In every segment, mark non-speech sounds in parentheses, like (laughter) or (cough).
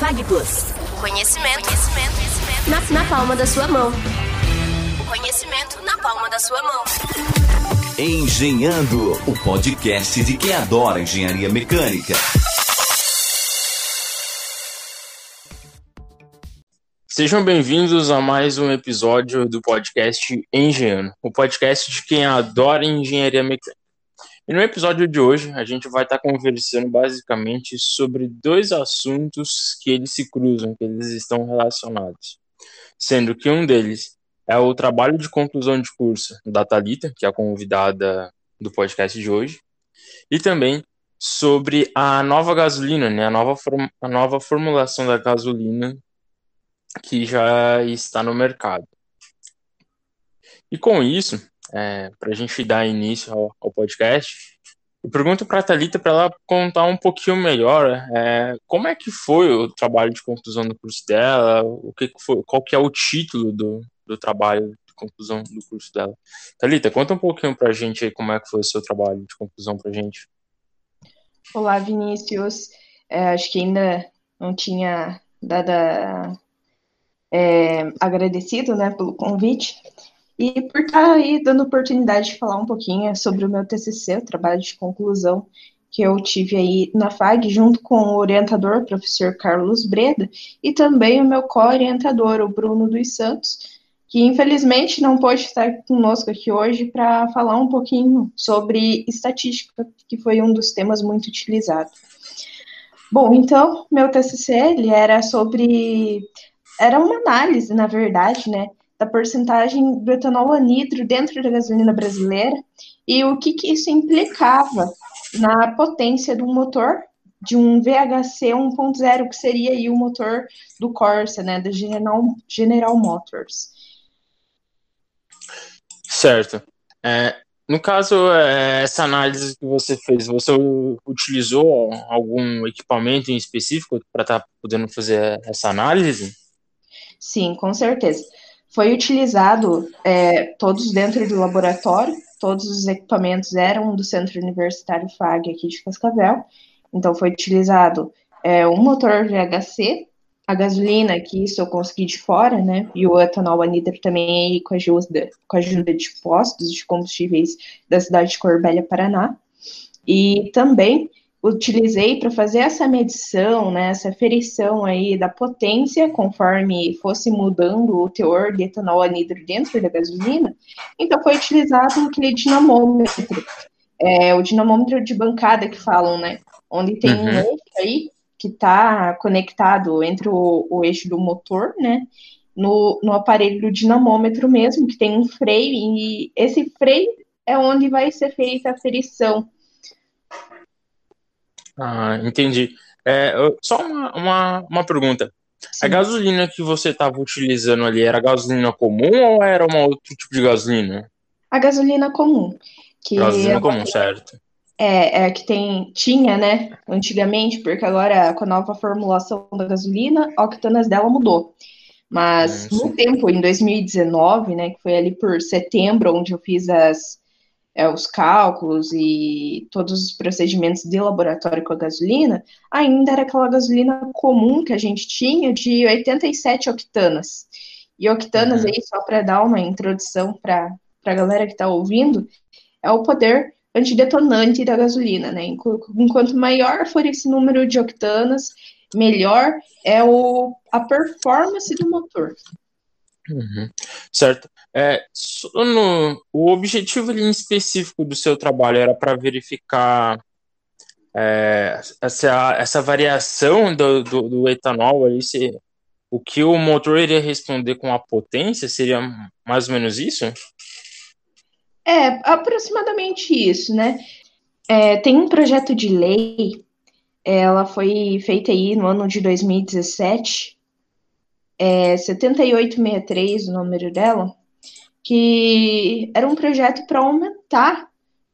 Fag Plus. Conhecimento, conhecimento, conhecimento. Na, na palma da sua mão. O conhecimento na palma da sua mão. Engenhando, o podcast de quem adora engenharia mecânica. Sejam bem-vindos a mais um episódio do podcast Engenhando, o podcast de quem adora engenharia mecânica. E no episódio de hoje, a gente vai estar conversando basicamente sobre dois assuntos que eles se cruzam, que eles estão relacionados. Sendo que um deles é o trabalho de conclusão de curso da Talita, que é a convidada do podcast de hoje, e também sobre a nova gasolina, né, a nova, a nova formulação da gasolina que já está no mercado. E com isso, é, para a gente dar início ao, ao podcast, eu pergunto para a Thalita para ela contar um pouquinho melhor é, como é que foi o trabalho de conclusão do curso dela, o que, foi, qual que é o título do, do trabalho de conclusão do curso dela. Thalita, conta um pouquinho para a gente aí como é que foi o seu trabalho de conclusão para a gente. Olá, Vinícius. É, acho que ainda não tinha dado é, agradecido né, pelo convite e por estar aí dando oportunidade de falar um pouquinho sobre o meu TCC, o trabalho de conclusão que eu tive aí na FAG, junto com o orientador, o professor Carlos Breda, e também o meu co-orientador, o Bruno dos Santos, que infelizmente não pôde estar conosco aqui hoje para falar um pouquinho sobre estatística, que foi um dos temas muito utilizados. Bom, então, meu TCC, ele era sobre... Era uma análise, na verdade, né, da porcentagem do etanol anidro dentro da gasolina brasileira e o que, que isso implicava na potência do motor de um VHC 1.0, que seria aí o motor do Corsa, né, da General, General Motors. Certo. É, no caso, é, essa análise que você fez, você utilizou algum equipamento em específico para estar tá podendo fazer essa análise? Sim, com certeza. Foi utilizado é, todos dentro do laboratório, todos os equipamentos eram do Centro Universitário FAG aqui de Cascavel, então foi utilizado é, um motor VHC, a gasolina, que isso eu consegui de fora, né, e o etanol anidro também aí com a ajuda, com a ajuda de postos de combustíveis da cidade de Corbélia, Paraná, e também utilizei para fazer essa medição, né, essa ferição aí da potência, conforme fosse mudando o teor de etanol anidro dentro da gasolina, então foi utilizado aquele dinamômetro, é, o dinamômetro de bancada que falam, né, onde tem uhum. um eixo aí que está conectado entre o, o, eixo do motor, né, no, no aparelho do dinamômetro mesmo, que tem um freio, e esse freio é onde vai ser feita a ferição ah, entendi. É, só uma, uma, uma pergunta. Sim. A gasolina que você estava utilizando ali era gasolina comum ou era um outro tipo de gasolina? A gasolina comum. Que gasolina é, comum, certo. É, é que tem, tinha, né, antigamente, porque agora com a nova formulação da gasolina, a octanas dela mudou. Mas hum, no tempo, em 2019, né, que foi ali por setembro, onde eu fiz as, é, os cálculos e todos os procedimentos de laboratório com a gasolina, ainda era aquela gasolina comum que a gente tinha de 87 octanas. E octanas, uhum. aí, só para dar uma introdução para a galera que está ouvindo, é o poder antidetonante da gasolina, né? Enquanto maior for esse número de octanas, melhor é o, a performance do motor. Uhum. Certo. É, no, o objetivo em específico do seu trabalho era para verificar é, essa, essa variação do, do, do etanol ali, se, o que o motor iria responder com a potência, seria mais ou menos isso? É, aproximadamente isso, né? É, tem um projeto de lei, ela foi feita aí no ano de 2017, é 7863 o número dela, que era um projeto para aumentar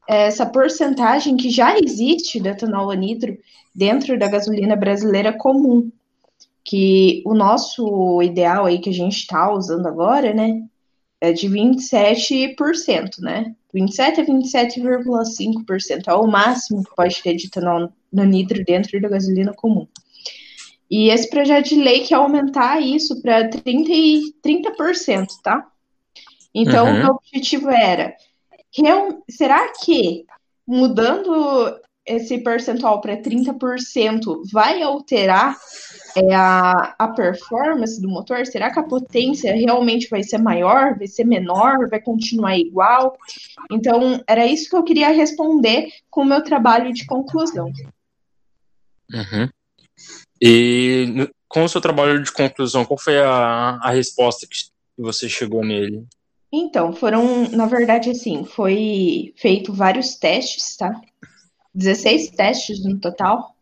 essa porcentagem que já existe de etanol anidro dentro da gasolina brasileira comum, que o nosso ideal aí que a gente está usando agora, né, é de 27%, né? 27 a 27,5% é o máximo que pode ter de etanol anidro dentro da gasolina comum. E esse projeto de lei quer aumentar isso para 30%, e 30%, tá? Então, uhum. o objetivo era: será que mudando esse percentual para 30% vai alterar é, a, a performance do motor? Será que a potência realmente vai ser maior, vai ser menor, vai continuar igual? Então, era isso que eu queria responder com o meu trabalho de conclusão. Uhum. E com o seu trabalho de conclusão, qual foi a, a resposta que você chegou nele? Então, foram, na verdade, assim, foi feito vários testes, tá? 16 testes no total.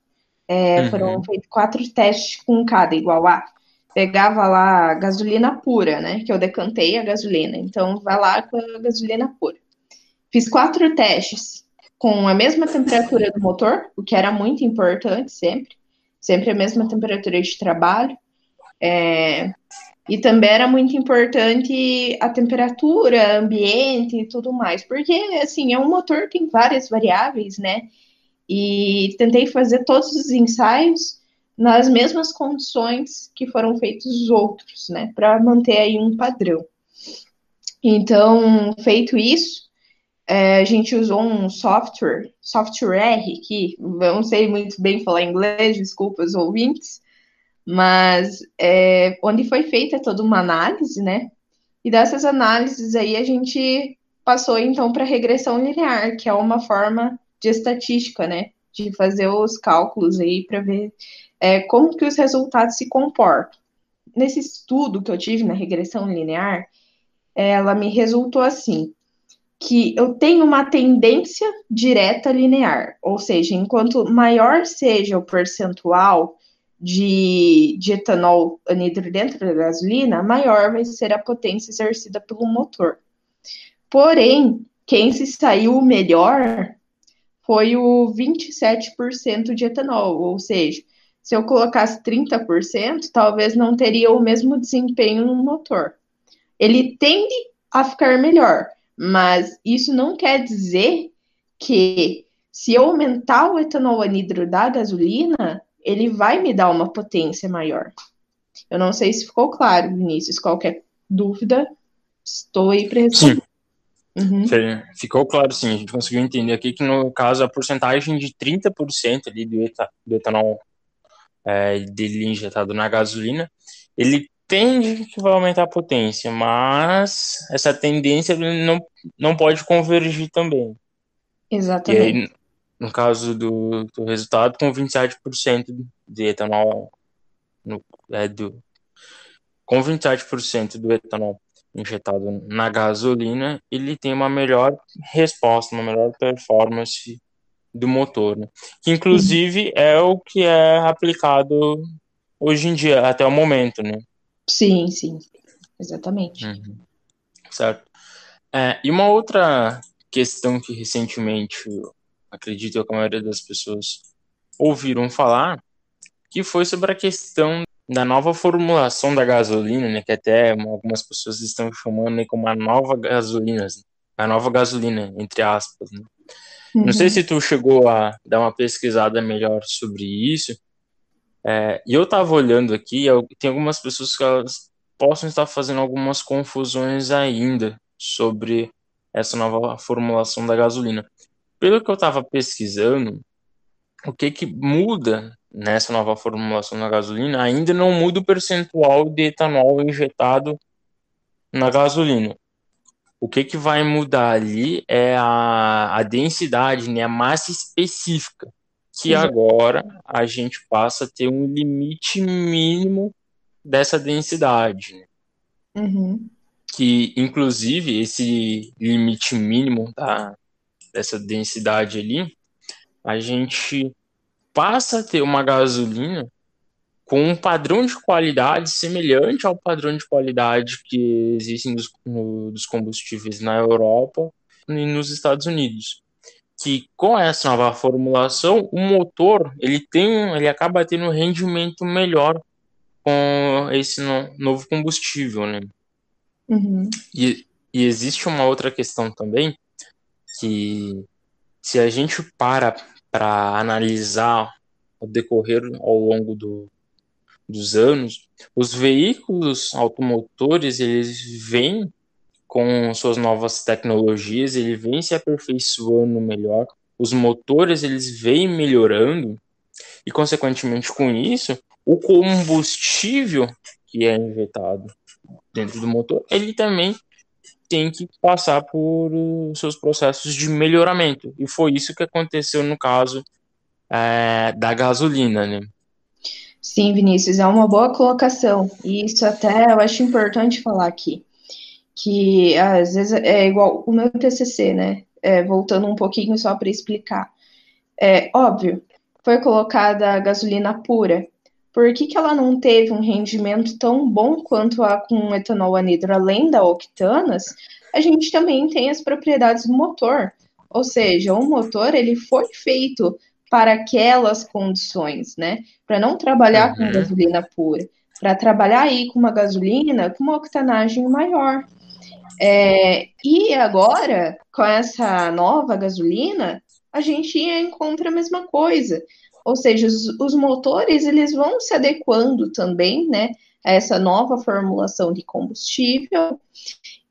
É, uhum. Foram feitos quatro testes com cada, igual a. Pegava lá gasolina pura, né? Que eu decantei a gasolina. Então, vai lá com a gasolina pura. Fiz quatro testes com a mesma temperatura do motor, o que era muito importante sempre. Sempre a mesma temperatura de trabalho. É, e também era muito importante a temperatura, ambiente e tudo mais, porque assim, é um motor tem várias variáveis, né? E tentei fazer todos os ensaios nas mesmas condições que foram feitos os outros, né? Para manter aí um padrão. Então, feito isso, é, a gente usou um software, software que não sei muito bem falar inglês, desculpa os ouvintes, mas é, onde foi feita toda uma análise, né? E dessas análises aí a gente passou então para regressão linear, que é uma forma de estatística, né? De fazer os cálculos aí para ver é, como que os resultados se comportam. Nesse estudo que eu tive na regressão linear, ela me resultou assim, que eu tenho uma tendência direta linear, ou seja, enquanto maior seja o percentual de, de etanol anidro dentro da gasolina, maior vai ser a potência exercida pelo motor. Porém, quem se saiu melhor foi o 27% de etanol, ou seja, se eu colocasse 30%, talvez não teria o mesmo desempenho no motor. Ele tende a ficar melhor, mas isso não quer dizer que se eu aumentar o etanol anidro da gasolina, ele vai me dar uma potência maior. Eu não sei se ficou claro, Vinícius. Qualquer dúvida, estou aí para responder. Uhum. Ficou claro, sim. A gente conseguiu entender aqui que, no caso, a porcentagem de 30% ali do etanol é, dele injetado na gasolina, ele tende que vai aumentar a potência, mas essa tendência não, não pode convergir também. Exatamente. Aí, no caso do, do resultado, com 27% de etanol no, é, do, com 27% do etanol injetado na gasolina, ele tem uma melhor resposta, uma melhor performance do motor, né? que inclusive é o que é aplicado hoje em dia, até o momento, né? Sim, sim, exatamente. Uhum. Certo. É, e uma outra questão que recentemente acredito que a maioria das pessoas ouviram falar, que foi sobre a questão da nova formulação da gasolina, né, que até algumas pessoas estão chamando né, como a nova gasolina, a nova gasolina, entre aspas. Né? Uhum. Não sei uhum. se tu chegou a dar uma pesquisada melhor sobre isso, é, e eu estava olhando aqui, tem algumas pessoas que elas possam estar fazendo algumas confusões ainda sobre essa nova formulação da gasolina pelo que eu estava pesquisando, o que que muda nessa nova formulação da gasolina ainda não muda o percentual de etanol injetado na gasolina. O que que vai mudar ali é a, a densidade, né, a massa específica, que agora a gente passa a ter um limite mínimo dessa densidade. Né? Uhum. Que, inclusive, esse limite mínimo da, dessa densidade ali, a gente passa a ter uma gasolina com um padrão de qualidade semelhante ao padrão de qualidade que existem dos, dos combustíveis na Europa e nos Estados Unidos. Que com essa nova formulação, o motor ele tem, ele acaba tendo um rendimento melhor com esse no, novo combustível, né? Uhum. E, e existe uma outra questão também que se a gente para para analisar o decorrer ao longo do, dos anos, os veículos automotores eles vêm com suas novas tecnologias, ele vem se aperfeiçoando melhor, os motores eles vêm melhorando e consequentemente com isso o combustível que é injetado dentro do motor ele também tem que passar por seus processos de melhoramento e foi isso que aconteceu no caso é, da gasolina, né? Sim, Vinícius, é uma boa colocação. E isso até eu acho importante falar aqui. Que às vezes é igual o meu TCC, né? É, voltando um pouquinho só para explicar. É óbvio, foi colocada a gasolina pura. Por que, que ela não teve um rendimento tão bom quanto a com etanol anidro, além da octanas? A gente também tem as propriedades do motor. Ou seja, o motor ele foi feito para aquelas condições, né? Para não trabalhar uhum. com gasolina pura, para trabalhar aí com uma gasolina com uma octanagem maior. É, e agora, com essa nova gasolina, a gente encontra a mesma coisa. Ou seja, os, os motores eles vão se adequando também, né? A essa nova formulação de combustível.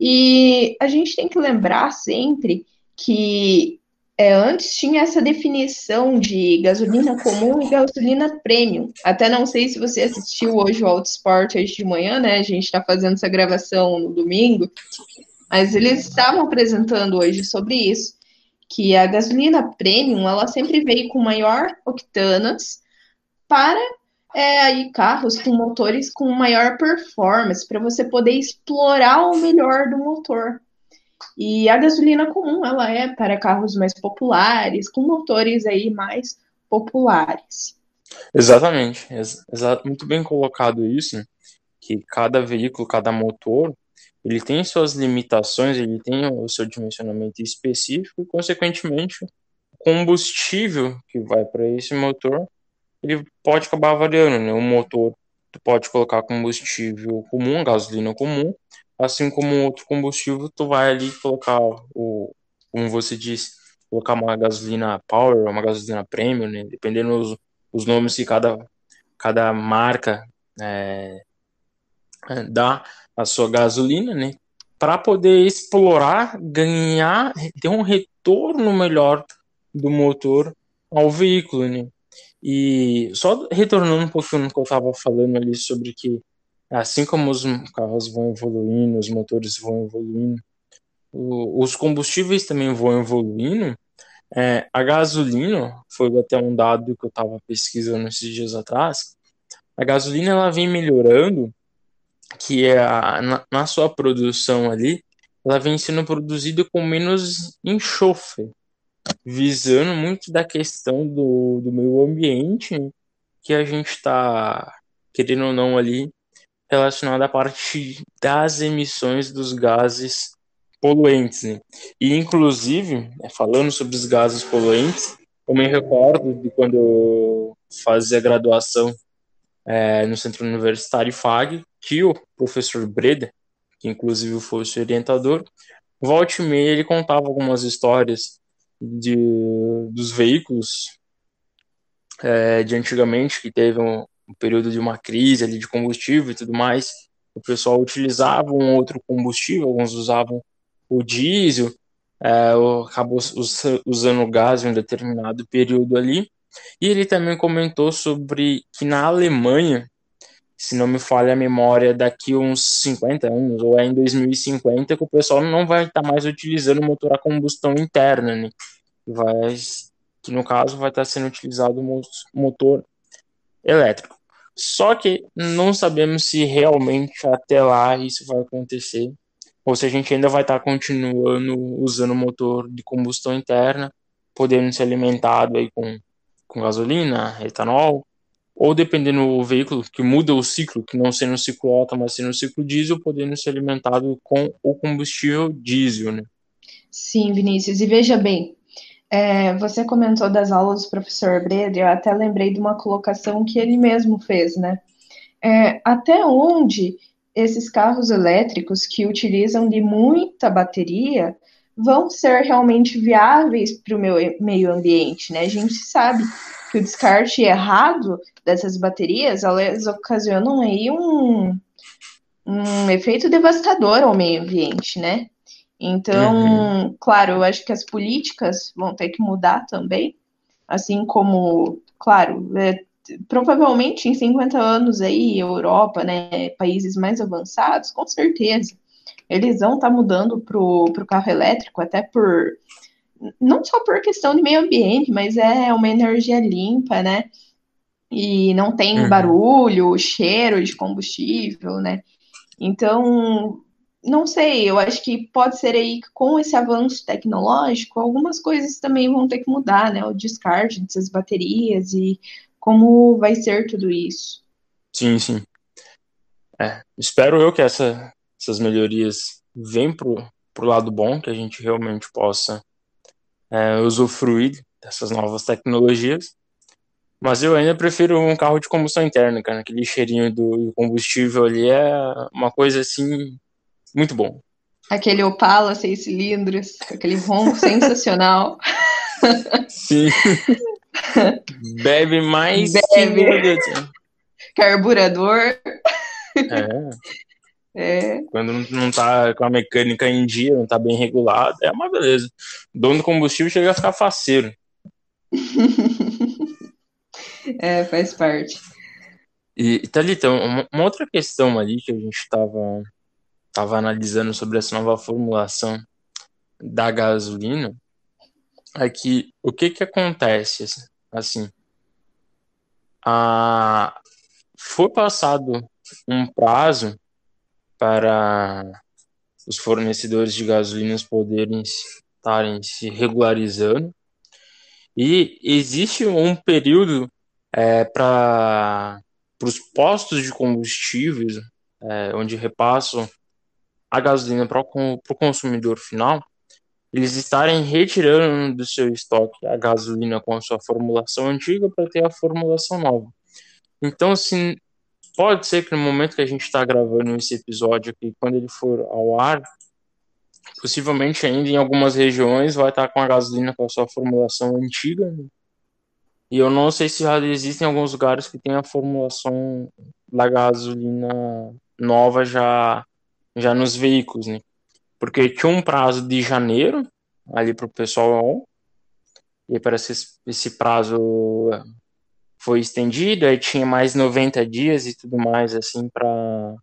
E a gente tem que lembrar sempre que é, antes tinha essa definição de gasolina comum e gasolina premium. Até não sei se você assistiu hoje o Autosport hoje de manhã, né? A gente está fazendo essa gravação no domingo, mas eles estavam apresentando hoje sobre isso, que a gasolina premium ela sempre veio com maior octanas para é, aí carros com motores com maior performance, para você poder explorar o melhor do motor. E a gasolina comum, ela é para carros mais populares, com motores aí mais populares. Exatamente, exa muito bem colocado isso, que cada veículo, cada motor, ele tem suas limitações, ele tem o seu dimensionamento específico e, consequentemente, o combustível que vai para esse motor, ele pode acabar variando, né? O motor, tu pode colocar combustível comum, gasolina comum, assim como outro combustível, tu vai ali colocar o, como você disse, colocar uma gasolina power, uma gasolina premium, né? Dependendo dos os nomes que cada, cada marca é, dá a sua gasolina, né? Para poder explorar, ganhar, ter um retorno melhor do motor ao veículo, né? E só retornando um pouquinho no que eu estava falando ali sobre que assim como os carros vão evoluindo, os motores vão evoluindo, os combustíveis também vão evoluindo. É, a gasolina, foi até um dado que eu estava pesquisando esses dias atrás, a gasolina ela vem melhorando, que é a, na, na sua produção ali, ela vem sendo produzida com menos enxofre, visando muito da questão do, do meio ambiente que a gente está querendo ou não ali relacionada à parte das emissões dos gases poluentes. Né? E, inclusive, né, falando sobre os gases poluentes, eu me recordo de quando eu fazia graduação é, no Centro Universitário FAG, que o professor Breda, que inclusive foi o seu orientador, volte e meia ele contava algumas histórias de, dos veículos é, de antigamente, que teve um, um período de uma crise ali de combustível e tudo mais, o pessoal utilizava um outro combustível, alguns usavam o diesel, é, acabou usando gás em um determinado período ali. E ele também comentou sobre que na Alemanha, se não me falha a memória, daqui uns 50 anos, ou é em 2050, que o pessoal não vai estar mais utilizando motor a combustão interna, né? Vai, que no caso vai estar sendo utilizado motor elétrico. Só que não sabemos se realmente até lá isso vai acontecer, ou se a gente ainda vai estar continuando usando motor de combustão interna, podendo ser alimentado aí com, com gasolina, etanol, ou dependendo do veículo que muda o ciclo, que não sendo o ciclo alto, mas sendo o ciclo diesel, podendo ser alimentado com o combustível diesel, né? Sim, Vinícius, e veja bem, é, você comentou das aulas do professor Breda, eu até lembrei de uma colocação que ele mesmo fez, né? É, até onde esses carros elétricos que utilizam de muita bateria vão ser realmente viáveis para o meio ambiente, né? A gente sabe que o descarte errado dessas baterias, elas ocasionam aí um, um efeito devastador ao meio ambiente, né? Então, uhum. claro, eu acho que as políticas vão ter que mudar também, assim como, claro, é, provavelmente em 50 anos aí, Europa, né, países mais avançados, com certeza, eles vão estar tá mudando para o carro elétrico, até por, não só por questão de meio ambiente, mas é uma energia limpa, né, e não tem uhum. barulho, cheiro de combustível, né, então não sei, eu acho que pode ser aí que com esse avanço tecnológico, algumas coisas também vão ter que mudar, né? O descarte dessas baterias e como vai ser tudo isso. Sim, sim. É, espero eu que essa, essas melhorias venham pro, pro lado bom, que a gente realmente possa é, usufruir dessas novas tecnologias. Mas eu ainda prefiro um carro de combustão interna, cara. Aquele cheirinho do combustível ali é uma coisa assim muito bom. Aquele Opala seis cilindros, aquele ronco (laughs) sensacional. Sim. Bebe mais Bebe. Carburador. É. É. Quando não tá com a mecânica em dia, não tá bem regulada, é uma beleza. O dono do combustível chega a ficar faceiro. (laughs) é, faz parte. E, Thalita, uma, uma outra questão ali que a gente tava estava analisando sobre essa nova formulação da gasolina, é que o que que acontece, assim, a, foi passado um prazo para os fornecedores de gasolina poderem estarem se regularizando e existe um período é, para os postos de combustíveis é, onde repassam a gasolina para o consumidor final, eles estarem retirando do seu estoque a gasolina com a sua formulação antiga para ter a formulação nova. Então, assim, pode ser que no momento que a gente está gravando esse episódio aqui, quando ele for ao ar, possivelmente ainda em algumas regiões vai estar com a gasolina com a sua formulação antiga. Né? E eu não sei se já existem alguns lugares que tem a formulação da gasolina nova já já nos veículos, né? Porque tinha um prazo de janeiro ali para o pessoal, e parece que esse prazo foi estendido, aí tinha mais 90 dias e tudo mais, assim, para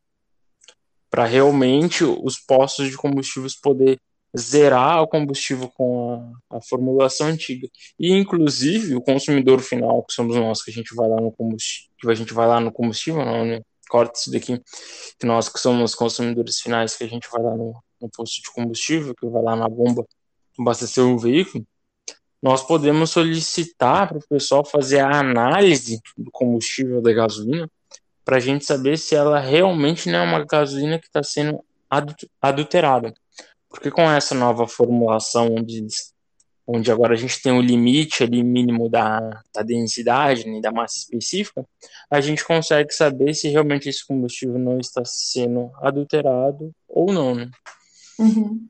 para realmente os postos de combustíveis poder zerar o combustível com a, a, formulação antiga. E inclusive o consumidor final, que somos nós, que a gente vai lá no combustível, a gente vai lá no combustível, não, né? Corta isso daqui, que nós que somos consumidores finais, que a gente vai lá no, no posto de combustível, que vai lá na bomba abastecer o veículo, nós podemos solicitar para o pessoal fazer a análise do combustível da gasolina para a gente saber se ela realmente não é uma gasolina que está sendo adulterada. Porque com essa nova formulação onde onde agora a gente tem o limite ali mínimo da, da densidade, né, da massa específica, a gente consegue saber se realmente esse combustível não está sendo adulterado ou não, né? Uhum.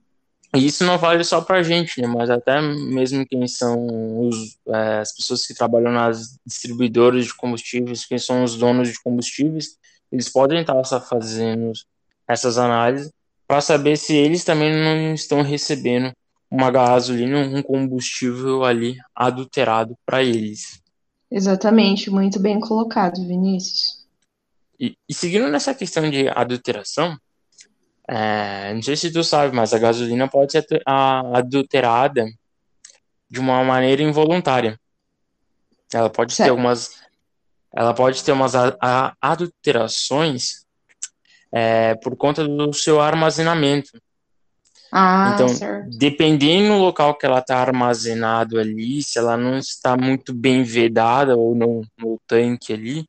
E isso não vale só para a gente, né, mas até mesmo quem são os, é, as pessoas que trabalham nas distribuidoras de combustíveis, quem são os donos de combustíveis, eles podem estar fazendo essas análises para saber se eles também não estão recebendo uma gasolina, um combustível ali adulterado para eles. Exatamente, muito bem colocado, Vinícius. E, e seguindo nessa questão de adulteração, é, não sei se tu sabe, mas a gasolina pode ser adulterada de uma maneira involuntária. Ela pode certo. ter algumas, ela pode ter umas adulterações é, por conta do seu armazenamento. Ah, então, certo. dependendo do local que ela está armazenado ali, se ela não está muito bem vedada ou no, no tanque ali,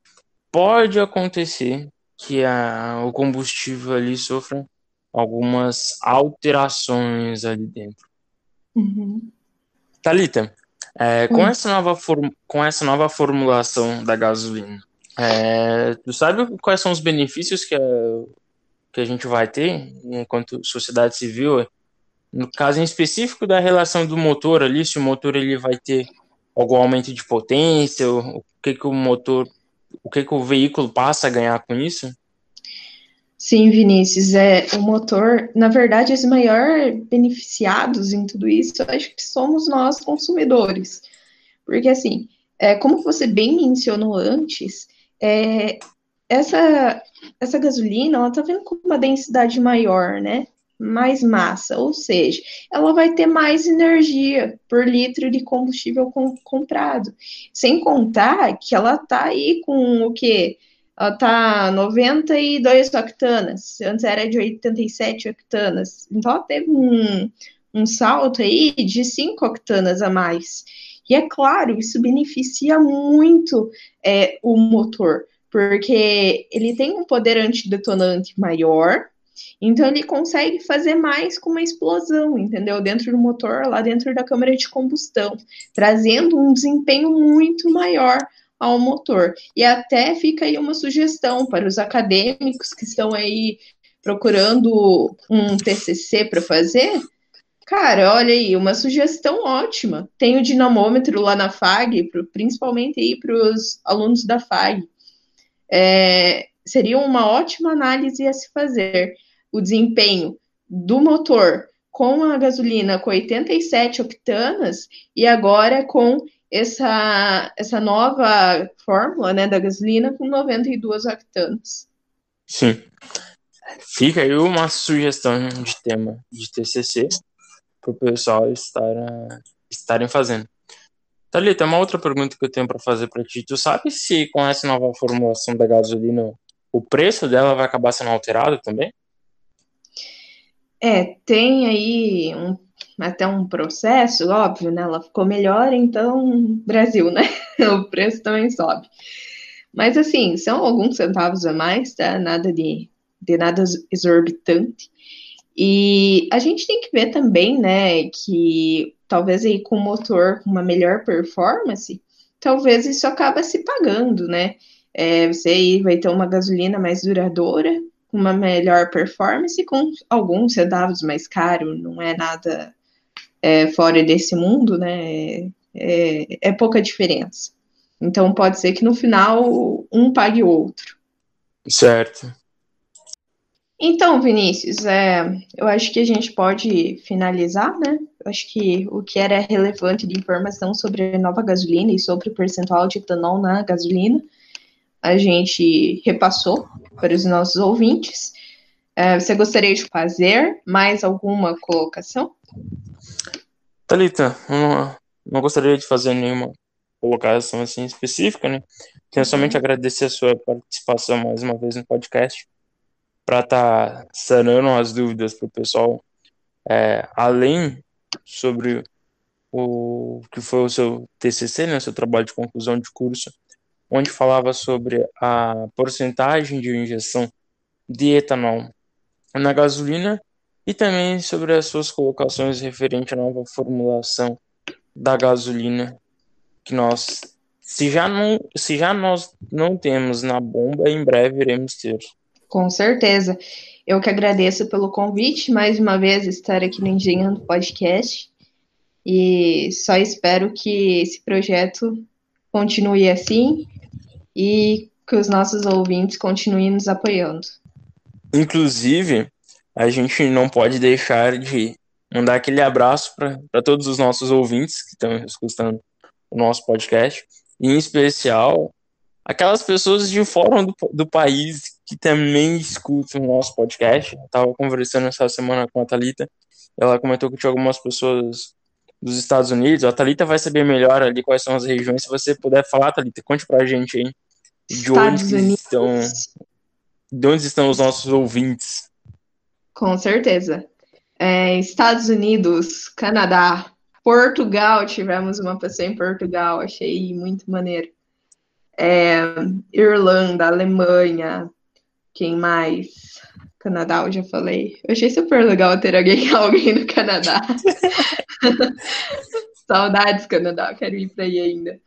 pode acontecer que a, o combustível ali sofra algumas alterações ali dentro. Uhum. Talita, é, com, uhum. essa nova com essa nova formulação da gasolina, é, tu sabe quais são os benefícios que a, que a gente vai ter enquanto sociedade civil, no caso em específico da relação do motor ali, se o motor ele vai ter algum aumento de potência? O que, que o motor, o que, que o veículo passa a ganhar com isso? Sim, Vinícius, é o motor, na verdade, os maiores beneficiados em tudo isso, acho que somos nós consumidores. Porque assim, é, como você bem mencionou antes, é, essa, essa gasolina, ela tá vindo com uma densidade maior, né? mais massa, ou seja, ela vai ter mais energia por litro de combustível com, comprado. Sem contar que ela tá aí com o quê? Ela tá 92 octanas, antes era de 87 octanas. Então ela teve um, um salto aí de 5 octanas a mais. E é claro, isso beneficia muito é, o motor, porque ele tem um poder antidetonante maior, então ele consegue fazer mais com uma explosão, entendeu? Dentro do motor, lá dentro da câmara de combustão, trazendo um desempenho muito maior ao motor. E até fica aí uma sugestão para os acadêmicos que estão aí procurando um TCC para fazer. Cara, olha aí, uma sugestão ótima. Tem o dinamômetro lá na FAG, principalmente aí para os alunos da FAG. É, seria uma ótima análise a se fazer. O desempenho do motor com a gasolina com 87 octanas e agora com essa, essa nova fórmula né, da gasolina com 92 octanas. Sim. Fica aí uma sugestão de tema de TCC para o pessoal estar, estarem fazendo. Thalita, uma outra pergunta que eu tenho para fazer para ti. Tu sabe se com essa nova formulação da gasolina o preço dela vai acabar sendo alterado também? É, tem aí um, até um processo, óbvio, né? Ela ficou melhor, então Brasil, né? (laughs) o preço também sobe. Mas assim, são alguns centavos a mais, tá? Nada de, de nada exorbitante. E a gente tem que ver também, né, que talvez aí com motor com uma melhor performance, talvez isso acaba se pagando, né? É, você aí vai ter uma gasolina mais duradoura, uma melhor performance, com alguns centavos mais caro, não é nada é, fora desse mundo, né? É, é, pouca diferença. Então pode ser que no final um pague o outro. Certo. Então, Vinícius, é, eu acho que a gente pode finalizar, né? Acho que o que era relevante de informação sobre a nova gasolina e sobre o percentual de etanol na gasolina a gente repassou para os nossos ouvintes. É, você gostaria de fazer mais alguma colocação? Thalita, não, não gostaria de fazer nenhuma colocação assim específica, né? Quero somente agradecer a sua participação mais uma vez no podcast para estar tá sanando as dúvidas para o pessoal, é, além sobre o que foi o seu TCC, né, seu trabalho de conclusão de curso, onde falava sobre a porcentagem de injeção de etanol na gasolina e também sobre as suas colocações referente à nova formulação da gasolina que nós se já não se já nós não temos na bomba em breve iremos ter. Com certeza eu que agradeço pelo convite mais uma vez estar aqui no Engenhando Podcast e só espero que esse projeto continue assim e que os nossos ouvintes continuem nos apoiando. Inclusive, a gente não pode deixar de mandar aquele abraço para todos os nossos ouvintes que estão escutando o nosso podcast, e em especial aquelas pessoas de fora do, do país que também escutam o nosso podcast. Estava conversando essa semana com a Thalita, ela comentou que tinha algumas pessoas dos Estados Unidos. A Thalita vai saber melhor ali quais são as regiões. Se você puder falar, Thalita, conte pra gente aí de Estados onde Unidos. estão de onde estão os nossos ouvintes. Com certeza. É, Estados Unidos, Canadá, Portugal, tivemos uma pessoa em Portugal, achei muito maneiro. É, Irlanda, Alemanha, quem mais? Canadá, eu já falei. Eu achei super legal ter alguém, (laughs) alguém no Canadá. (laughs) Saudades, Canadá, quero ir para aí ainda.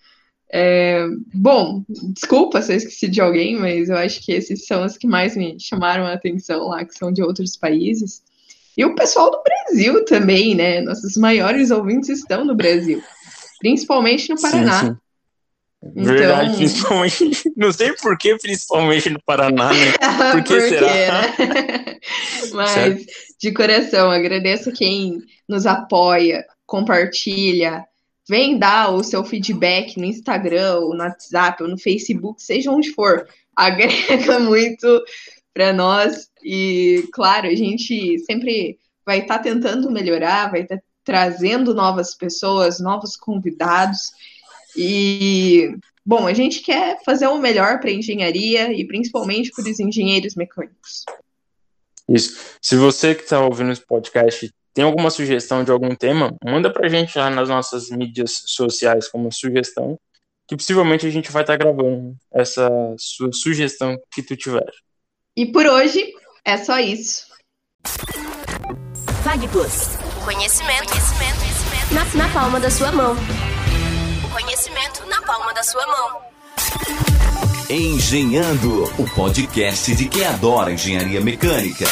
É, bom, desculpa se eu esqueci de alguém, mas eu acho que esses são os que mais me chamaram a atenção lá, que são de outros países. E o pessoal do Brasil também, né? Nossos maiores ouvintes estão no Brasil. principalmente no Paraná. Sim, sim. Então... Verdade, principalmente. (laughs) Não sei por que, principalmente no Paraná, né? (laughs) Por que será? Né? (laughs) Mas, certo. de coração, agradeço quem nos apoia, compartilha, vem dar o seu feedback no Instagram, ou no WhatsApp, ou no Facebook, seja onde for. Agrega muito para nós. E, claro, a gente sempre vai estar tá tentando melhorar, vai estar tá trazendo novas pessoas, novos convidados. E, bom, a gente quer fazer o melhor para a engenharia e principalmente para os engenheiros mecânicos. Isso. Se você que está ouvindo esse podcast tem alguma sugestão de algum tema, manda para a gente lá nas nossas mídias sociais como sugestão, que possivelmente a gente vai estar tá gravando essa sua sugestão que tu tiver. E por hoje é só isso. FagPlus. Conhecimento, conhecimento, conhecimento. Na, na palma da sua mão conhecimento na palma da sua mão. Engenhando, o podcast de quem adora engenharia mecânica.